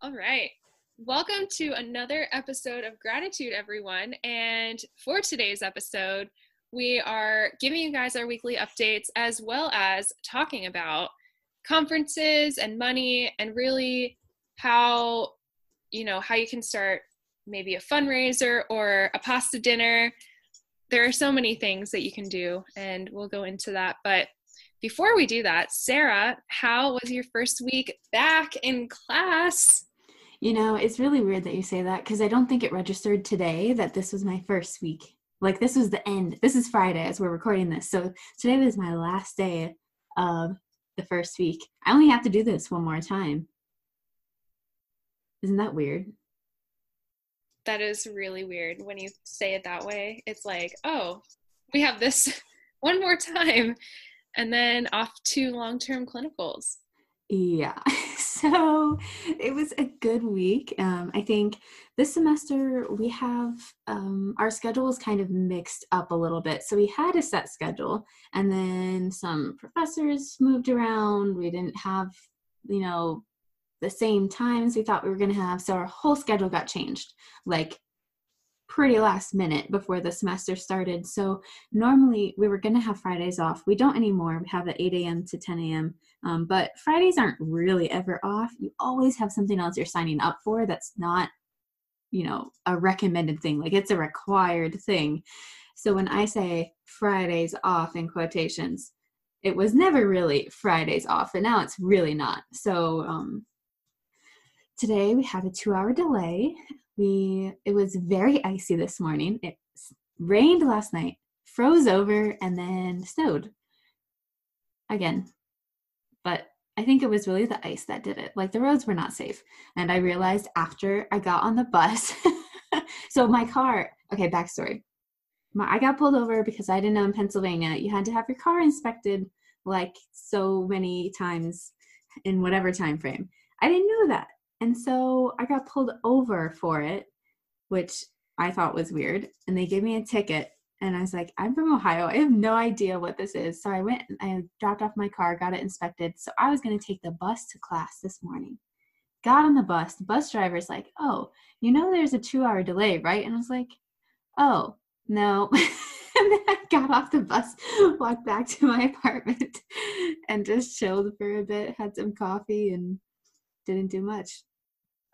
All right. Welcome to another episode of Graditude, everyone. And for today's episode, we are giving you guys our weekly updates as well as talking about conferences and money and really how you know how you can start maybe a fundraiser or a pasta dinner there are so many things that you can do and we'll go into that but before we do that sarah how was your first week back in class you know it's really weird that you say that because i don't think it registered today that this was my first week like this was the end. This is Friday as we're recording this. So today was my last day of the first week. I only have to do this one more time. Isn't that weird? That is really weird when you say it that way. It's like, oh, we have this one more time and then off to long term clinicals. Yeah. So it was a good week. Um, I think this semester we have um, our schedule is kind of mixed up a little bit. So we had a set schedule, and then some professors moved around. We didn't have, you know, the same times we thought we were going to have. So our whole schedule got changed. Like pretty last minute before the semester started. So normally we were going to have Fridays off. We don't anymore. We have at 8 a.m. to 10 a.m. Um, but Fridays aren't really ever off. You always have something else you're signing up for that's not, you know, a recommended thing. Like it's a required thing. So when I say Fridays off in quotations, it was never really Fridays off, and now it's really not. So um, today we have a two hour delay we it was very icy this morning. It rained last night froze over and then snowed again. But i think it was really the ice that did it. Like the roads were not safe. And i realized after i got on the bus so my car okay backstory. My, i got pulled over because i didn't know in pennsylvania you had to have your car inspected like so many times in whatever time frame. I didn't know that and so I got pulled over for it, which I thought was weird. And they gave me a ticket. And I was like, I'm from Ohio. I have no idea what this is. So I went and I dropped off my car, got it inspected. So I was going to take the bus to class this morning. Got on the bus. The bus driver's like, Oh, you know, there's a two hour delay, right? And I was like, Oh, no. and then I got off the bus, walked back to my apartment, and just chilled for a bit, had some coffee, and didn't do much.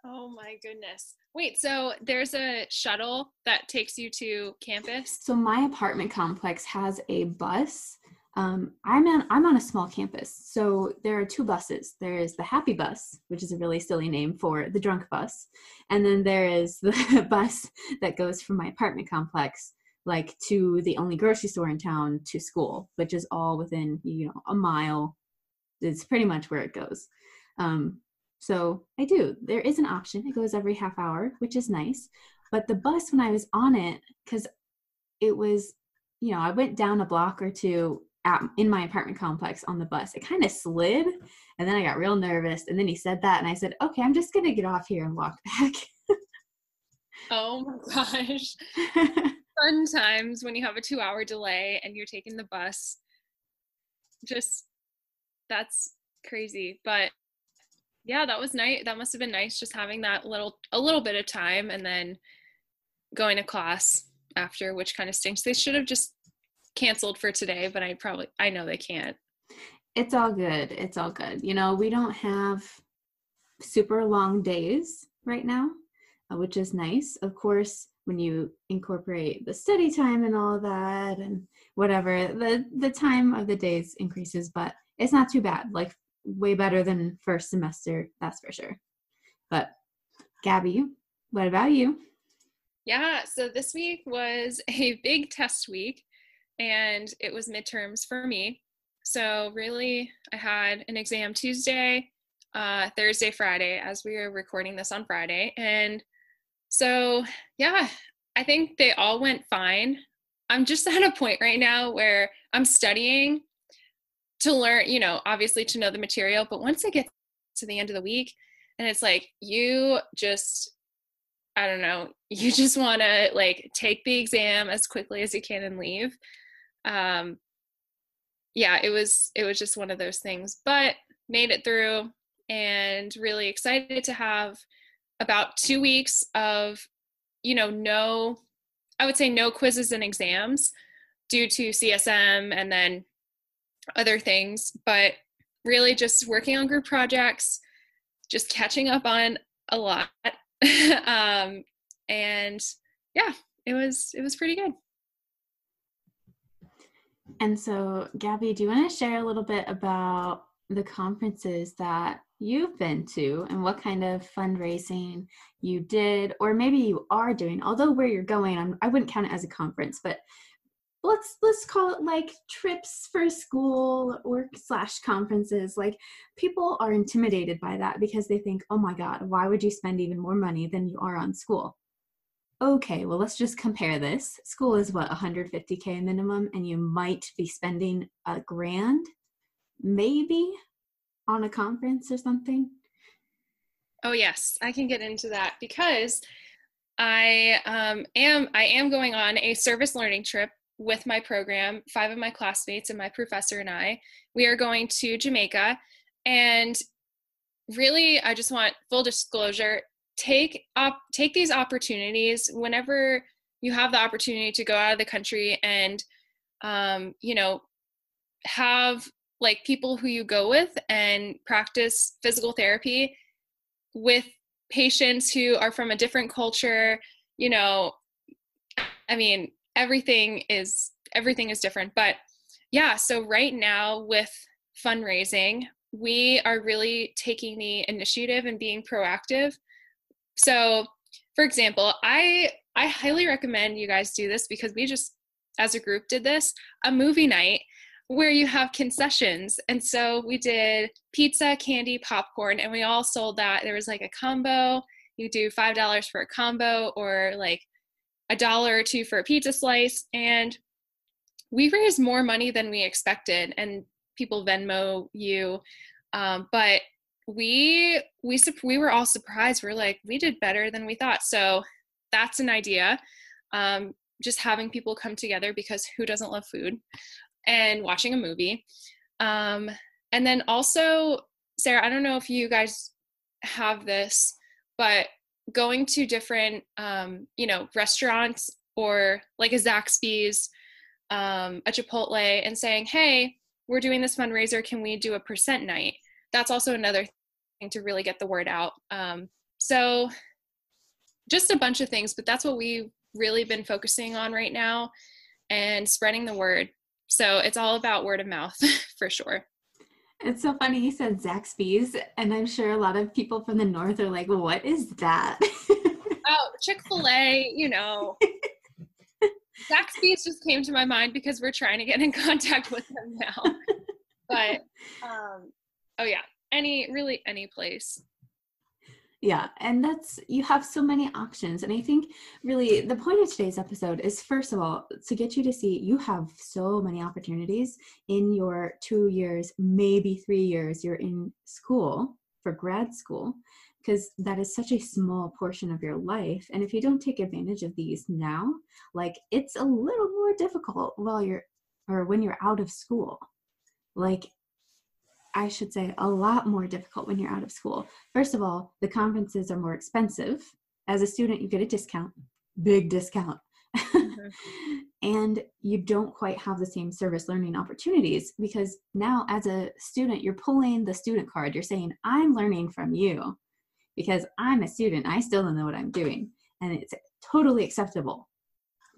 Oh my goodness. Wait, so there's a shuttle that takes you to campus? So my apartment complex has a bus. Um, I'm on I'm on a small campus, so there are two buses. There is the Happy Bus, which is a really silly name for the drunk bus, and then there is the bus that goes from my apartment complex, like to the only grocery store in town, to school, which is all within you know a mile. It's pretty much where it goes. Um, so I do. There is an option. It goes every half hour, which is nice. But the bus, when I was on it, because it was, you know, I went down a block or two at, in my apartment complex on the bus. It kind of slid. And then I got real nervous. And then he said that. And I said, okay, I'm just going to get off here and walk back. oh my gosh. Fun times when you have a two hour delay and you're taking the bus. Just, that's crazy. But yeah that was nice. That must have been nice just having that little a little bit of time and then going to class after which kind of stinks. They should have just canceled for today but i probably i know they can't. It's all good. It's all good. You know we don't have super long days right now uh, which is nice. Of course, when you incorporate the study time and all that and whatever, the the time of the days increases, but it's not too bad. Like way better than first semester, that's for sure. But Gabby, what about you? Yeah, so this week was a big test week and it was midterms for me. So, really, I had an exam Tuesday, uh, Thursday, Friday, as we are recording this on Friday. And so, yeah, I think they all went fine. I'm just at a point right now where I'm studying to learn, you know, obviously to know the material, but once I get to the end of the week and it's like you just I don't know, you just want to like take the exam as quickly as you can and leave. Um yeah, it was it was just one of those things, but made it through and really excited to have about 2 weeks of you know, no I would say no quizzes and exams due to CSM and then other things, but really just working on group projects, just catching up on a lot. um, and yeah, it was it was pretty good. And so, Gabby, do you want to share a little bit about the conferences that you've been to and what kind of fundraising you did, or maybe you are doing? Although where you're going, I'm, I wouldn't count it as a conference, but let's let's call it like trips for school or slash conferences. Like people are intimidated by that because they think oh my god why would you spend even more money than you are on school? Okay well let's just compare this. School is what 150k minimum and you might be spending a grand maybe on a conference or something? Oh yes i can get into that because I um, am I am going on a service learning trip with my program, five of my classmates and my professor and I. We are going to Jamaica. And really, I just want full disclosure take up take these opportunities whenever you have the opportunity to go out of the country and um, you know have like people who you go with and practice physical therapy with patients who are from a different culture you know i mean everything is everything is different. But yeah so right now with fundraising we are really taking the initiative and being proactive. So for example i i highly recommend you guys do this because we just as a group did this a movie night where you have concessions. And so we did pizza candy popcorn and we all sold that. There was like a combo. You do five dollars for a combo or like a dollar or two for a pizza slice and we raised more money than we expected and people venmo you. Um, but we we we were all surprised. We're like we did better than we thought. So that's an idea. Um, just having people come together because who doesn't love food? And watching a movie. Um, and then also sarah i don't know if you guys have this but going to different um, you know restaurants or like a zaxby's um, a chipotle and saying hey we're doing this fundraiser. Can we do a percent night? That's also another thing to really get the word out. Um, so just a bunch of things but that's what we've really been focusing on right now and spreading the word. So it's all about word of mouth for sure it's so funny you said Zaxby's, and I'm sure a lot of people from the north are like, "What is that?" oh, Chick Fil A, you know. Zaxby's just came to my mind because we're trying to get in contact with them now. but um, oh yeah, any really any place yeah and that's you have so many options and i think really the point of today's episode is first of all to get you to see you have so many opportunities in your two years maybe three years you're in school for grad school because that is such a small portion of your life and if you don't take advantage of these now like it's a little more difficult while you're or when you're out of school. Like I should say, a lot more difficult when you're out of school. First of all, the conferences are more expensive. As a student, you get a discount, big discount. Mm-hmm. and you don't quite have the same service learning opportunities because now, as a student, you're pulling the student card. You're saying, I'm learning from you. because I'm a student. I still don't know what I'm doing. And it's totally acceptable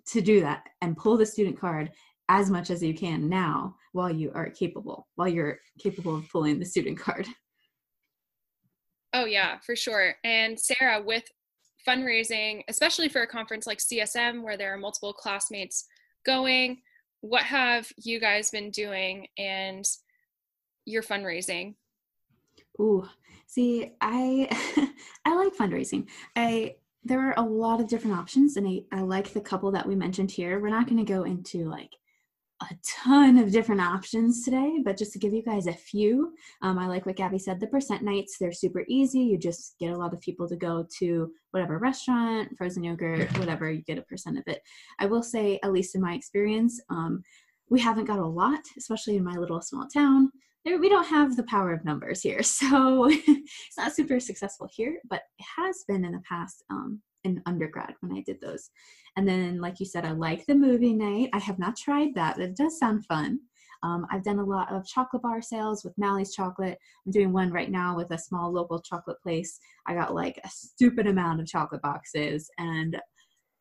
to do that and pull the student card as much as you can now while you are capable, while you're capable of pulling the student card. Oh, yeah, for sure. And Sarah, with fundraising, especially for a conference like CSM where there are multiple classmates going, what have you guys been doing and your fundraising? Ooh, see, I I like fundraising. I there are a lot of different options, and I, I like the couple that we mentioned here. We're not going to go into like a ton of different options today, but just to give you guys a few, um, I like what Gabby said. The percent nights, they're super easy. You just get a lot of people to go to whatever restaurant, frozen yogurt, whatever, you get a percent of it. I will say, at least in my experience, um, we haven't got a lot, especially in my little small town. We don't have the power of numbers here, so it's not super successful here, but it has been in the past um, in undergrad when I did those. And then, like you said, I like the movie night. I have not tried that. It does sound fun. Um, I've done a lot of chocolate bar sales with Malley's Chocolate. I'm doing one right now with a small local chocolate place. I got like a stupid amount of chocolate boxes, and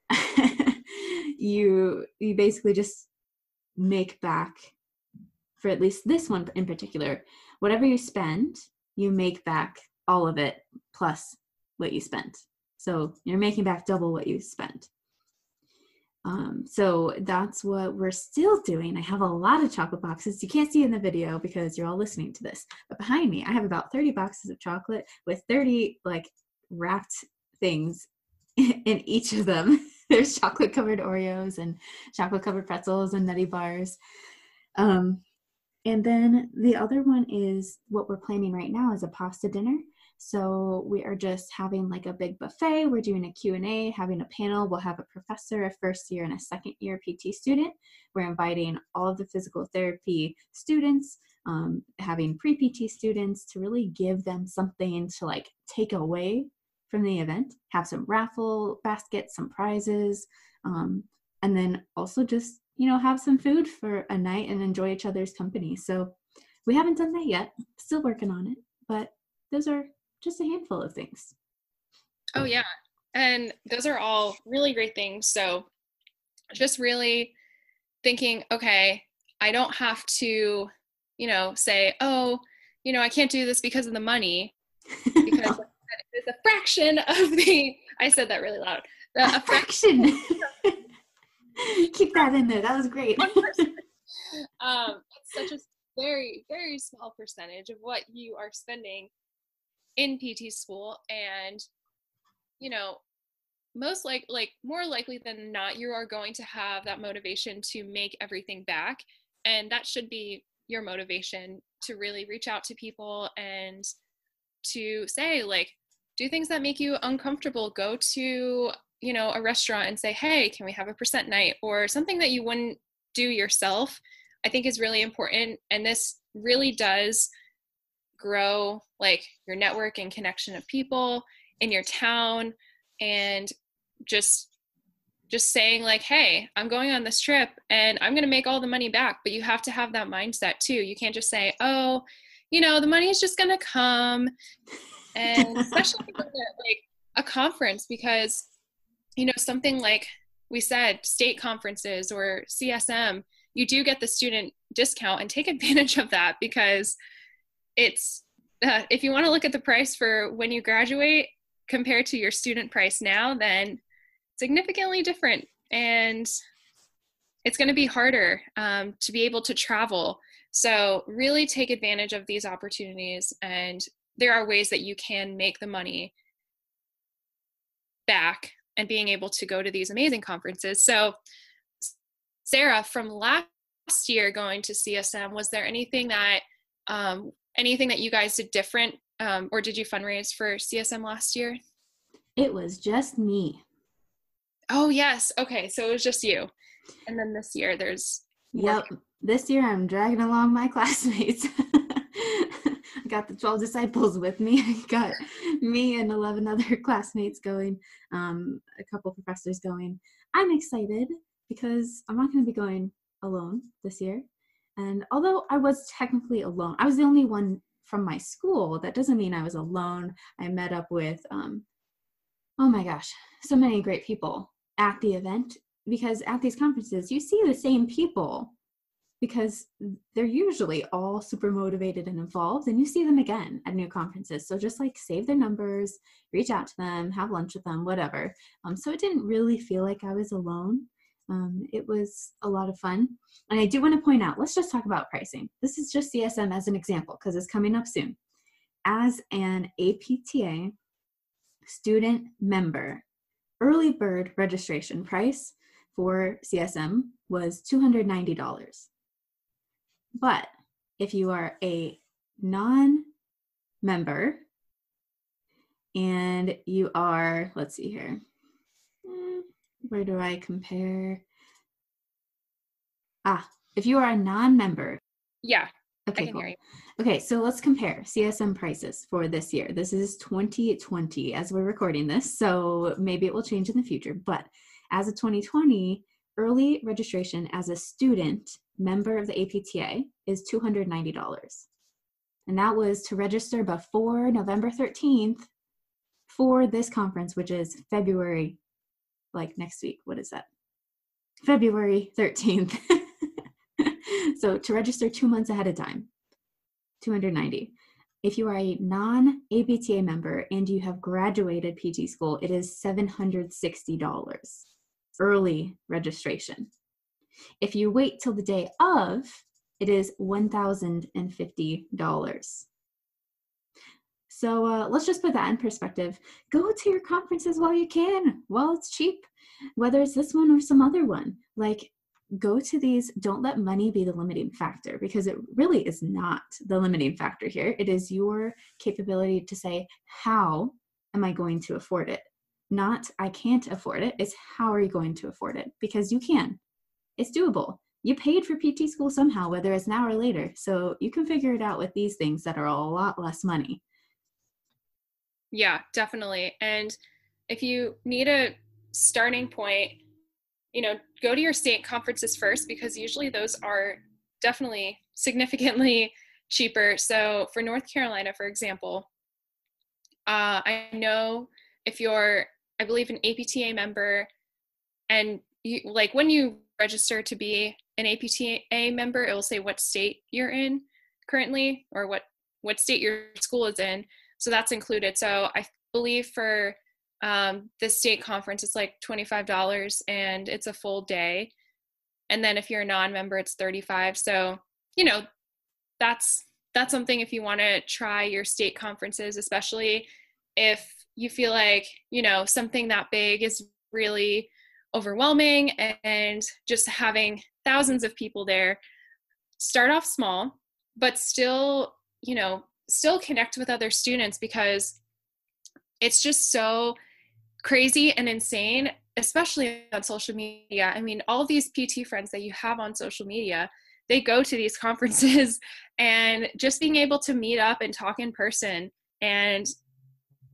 you you basically just make back for at least this one in particular. Whatever you spend, you make back all of it plus what you spent. So you're making back double what you spent. Um, so that's what we're still doing. I have a lot of chocolate boxes. You can't see in the video because you're all listening to this. But behind me, I have about 30 boxes of chocolate with 30 like wrapped things in each of them. There's chocolate covered Oreos and chocolate covered pretzels and nutty bars. Um, and then the other one is what we're planning right now is a pasta dinner. So we are just having like a big buffet. We're doing a Q&A, having a panel. We'll have a professor, a first year and a second year PT student. We're inviting all of the physical therapy students, um, having pre-PT students to really give them something to like take away from the event, have some raffle baskets, some prizes, um, and then also just, you know, have some food for a night and enjoy each other's company. So we haven't done that yet, still working on it, but those are just a handful of things. Oh, yeah. And those are all really great things. So just really thinking, okay, I don't have to, you know, say, oh, you know, I can't do this because of the money, because it's a fraction of the, I said that really loud. The, a fraction. Keep that in there. That was great. um, it's such a very, very small percentage of what you are spending in PT school and you know most like like more likely than not you are going to have that motivation to make everything back. And that should be your motivation to really reach out to people and to say like do things that make you uncomfortable. Go to you know a restaurant and say hey can we have a percent night? or something that you wouldn't do yourself i think is really important. And this really does grow like your network and connection of people in your town and just just saying like hey i'm going on this trip and i'm going to make all the money back but you have to have that mindset too. You can't just say oh you know the money is just going to come. And especially with like a conference because you know something like we said state conferences or csm you do get the student discount and take advantage of that because it's uh, if you want to look at the price for when you graduate compared to your student price now, then significantly different. And it's going to be harder um, to be able to travel. So, really take advantage of these opportunities. And there are ways that you can make the money back and being able to go to these amazing conferences. So, Sarah, from last year going to CSM, was there anything that um, anything that you guys did different um, or did you fundraise for CSM last year? It was just me. Oh, yes. Okay. So it was just you. And then this year there's. Yep. This year I'm dragging along my classmates. I got the 12 disciples with me. I got me and 11 other classmates going, um, a couple professors going. I'm excited because I'm not going to be going alone this year. And although I was technically alone, I was the only one from my school, that doesn't mean I was alone. I met up with, um, oh my gosh, so many great people at the event because at these conferences, you see the same people because they're usually all super motivated and involved and you see them again at new conferences. So just like save their numbers reach out to them have lunch with them whatever. Um, so it didn't really feel like i was alone um, it was a lot of fun. And i do want to point out let's just talk about pricing. This is just csm as an example because it's coming up soon. As an apta student member early bird registration price for csm was $290 but if you are a non member and you are, let's see here, where do I compare? Ah, if you are a non member. Yeah. Okay, cool. Okay, so let's compare CSM prices for this year. This is 2020 as we're recording this, so maybe it will change in the future. But as of 2020, early registration as a student member of the APTA is $290. And that was to register before November 13th for this conference, which is February, like next week. What is that? February 13th. so to register two months ahead of time, 290. If you are a non APTA member and you have graduated PT school, it is $760 early registration. If you wait till the day of, it is $1,050. So uh, let's just put that in perspective. Go to your conferences while you can, while it's cheap, whether it's this one or some other one. Like, go to these. Don't let money be the limiting factor because it really is not the limiting factor here. It is your capability to say, How am I going to afford it? Not, I can't afford it. It's how are you going to afford it? Because you can it's doable. You paid for PT school somehow, whether it's now or later. So you can figure it out with these things that are a lot less money. Yeah, definitely. And if you need a starting point, you know, go to your state conferences first because usually those are definitely significantly cheaper. So for North Carolina, for example, uh, I know if you're, I believe, an APTA member, and you like when you register to be an APTA member, it will say what state you're in currently or what what state your school is in. So that's included. So I believe for um, the state conference, it's like $25 and it's a full day. And then if you're a non-member, it's 35. So, you know, that's that's something if you want to try your state conferences, especially if you feel like, you know, something that big is really overwhelming and just having thousands of people there start off small but still you know still connect with other students because it's just so crazy and insane especially on social media i mean all these pt friends that you have on social media they go to these conferences and just being able to meet up and talk in person and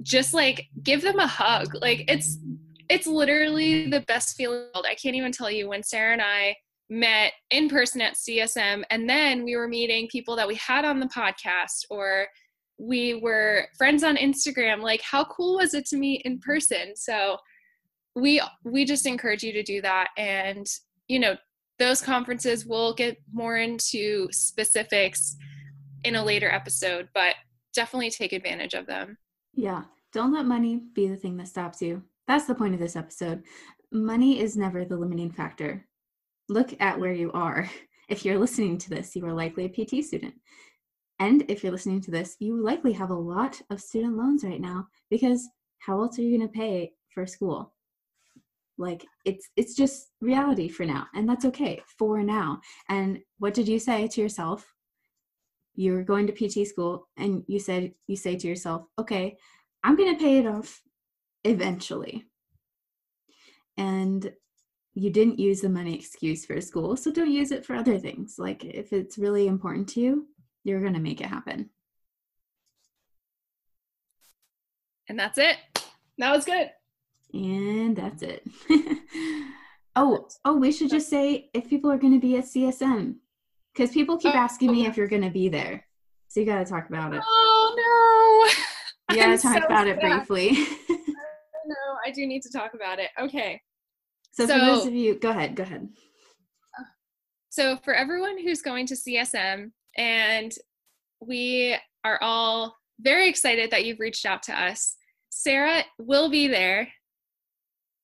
just like give them a hug like it's it's literally the best feeling. I can't even tell you when Sarah and I met in person at CSM, and then we were meeting people that we had on the podcast, or we were friends on Instagram. Like, how cool was it to meet in person? So, we we just encourage you to do that, and you know, those conferences will get more into specifics in a later episode, but definitely take advantage of them. Yeah, don't let money be the thing that stops you. That's the point of this episode. Money is never the limiting factor. Look at where you are. If you're listening to this, you are likely a PT student. And if you're listening to this, you likely have a lot of student loans right now because how else are you going to pay for school? Like it's it's just reality for now, and that's okay for now. And what did you say to yourself? You're going to PT school and you said you say to yourself, "Okay, I'm going to pay it off eventually. And you didn't use the money excuse for school, so don't use it for other things. Like if it's really important to you, you're going to make it happen. And that's it. That was good. And that's it. oh, oh, we should just say if people are going to be at CSM because people keep oh, asking okay. me if you're going to be there. So you got to talk about it. Oh no! You got to talk so about sad. it briefly. no, I do need to talk about it. Okay. So, so for those of you, go ahead. Go ahead. So for everyone who's going to CSM, and we are all very excited that you've reached out to us. Sarah will be there.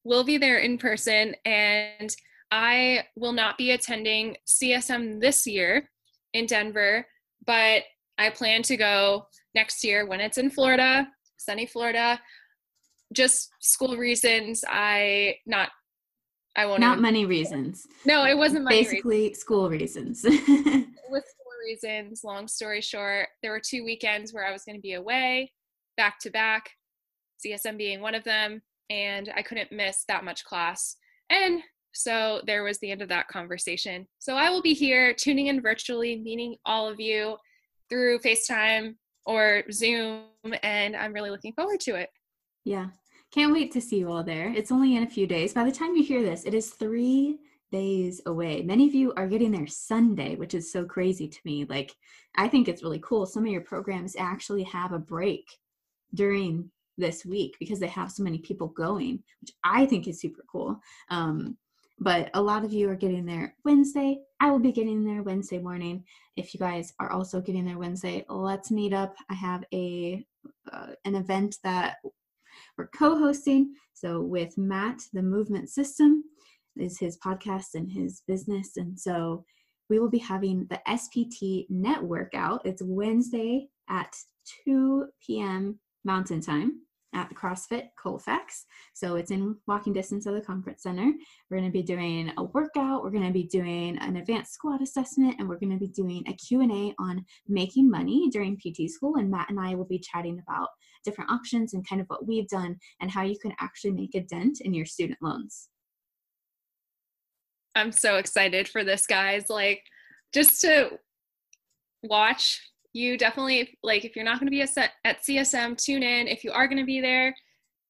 Will be there in person, and I will not be attending CSM this year in Denver, but I plan to go next year when it's in Florida, sunny Florida. Just school reasons. I not. I won't. Not money reasons. No, it wasn't money. Basically, reasons. school reasons. With school reasons, long story short, there were two weekends where I was going to be away, back to back. CSM being one of them, and I couldn't miss that much class. And so there was the end of that conversation. So I will be here tuning in virtually, meeting all of you through FaceTime or Zoom, and I'm really looking forward to it. Yeah. Can't wait to see you all there. It's only in a few days. By the time you hear this, it is three days away. Many of you are getting there Sunday, which is so crazy to me. Like, I think it's really cool. Some of your programs actually have a break during this week because they have so many people going, which I think is super cool. Um, but a lot of you are getting there Wednesday. I will be getting there Wednesday morning. If you guys are also getting there Wednesday, let's meet up. I have a uh, an event that we're co-hosting. So with Matt, the Movement System is his podcast and his business, and so we will be having the SPT Net Workout. It's Wednesday at 2 p.m. Mountain Time at the CrossFit Colfax. So it's in walking distance of the conference center. We're going to be doing a workout, we're going to be doing an advanced squat assessment, and we're going to be doing a Q&A on making money during PT school. And Matt and I will be chatting about different options and kind of what we've done and how you can actually make a dent in your student loans. I'm so excited for this, guys. Like, just to watch you definitely like if you're not going to be at, CSM, tune in. If you are going to be there,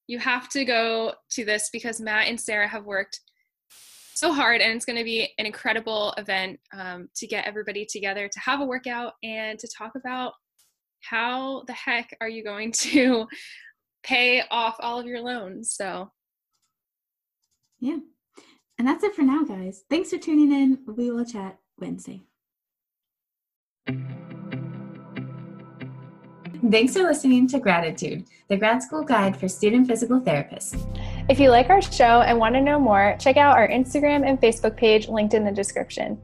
you have to go to this because Matt and Sarah have worked so hard, and it's going to be an incredible event um, to get everybody together to have a workout and to talk about how the heck are you going to pay off all of your loans. So, yeah. And that's it for now, guys. Thanks for tuning in. We will chat Wednesday. Thanks for listening to Graditude, the grad school guide for student physical therapists. If you like our show and want to know more, check out our Instagram and Facebook page linked in the description.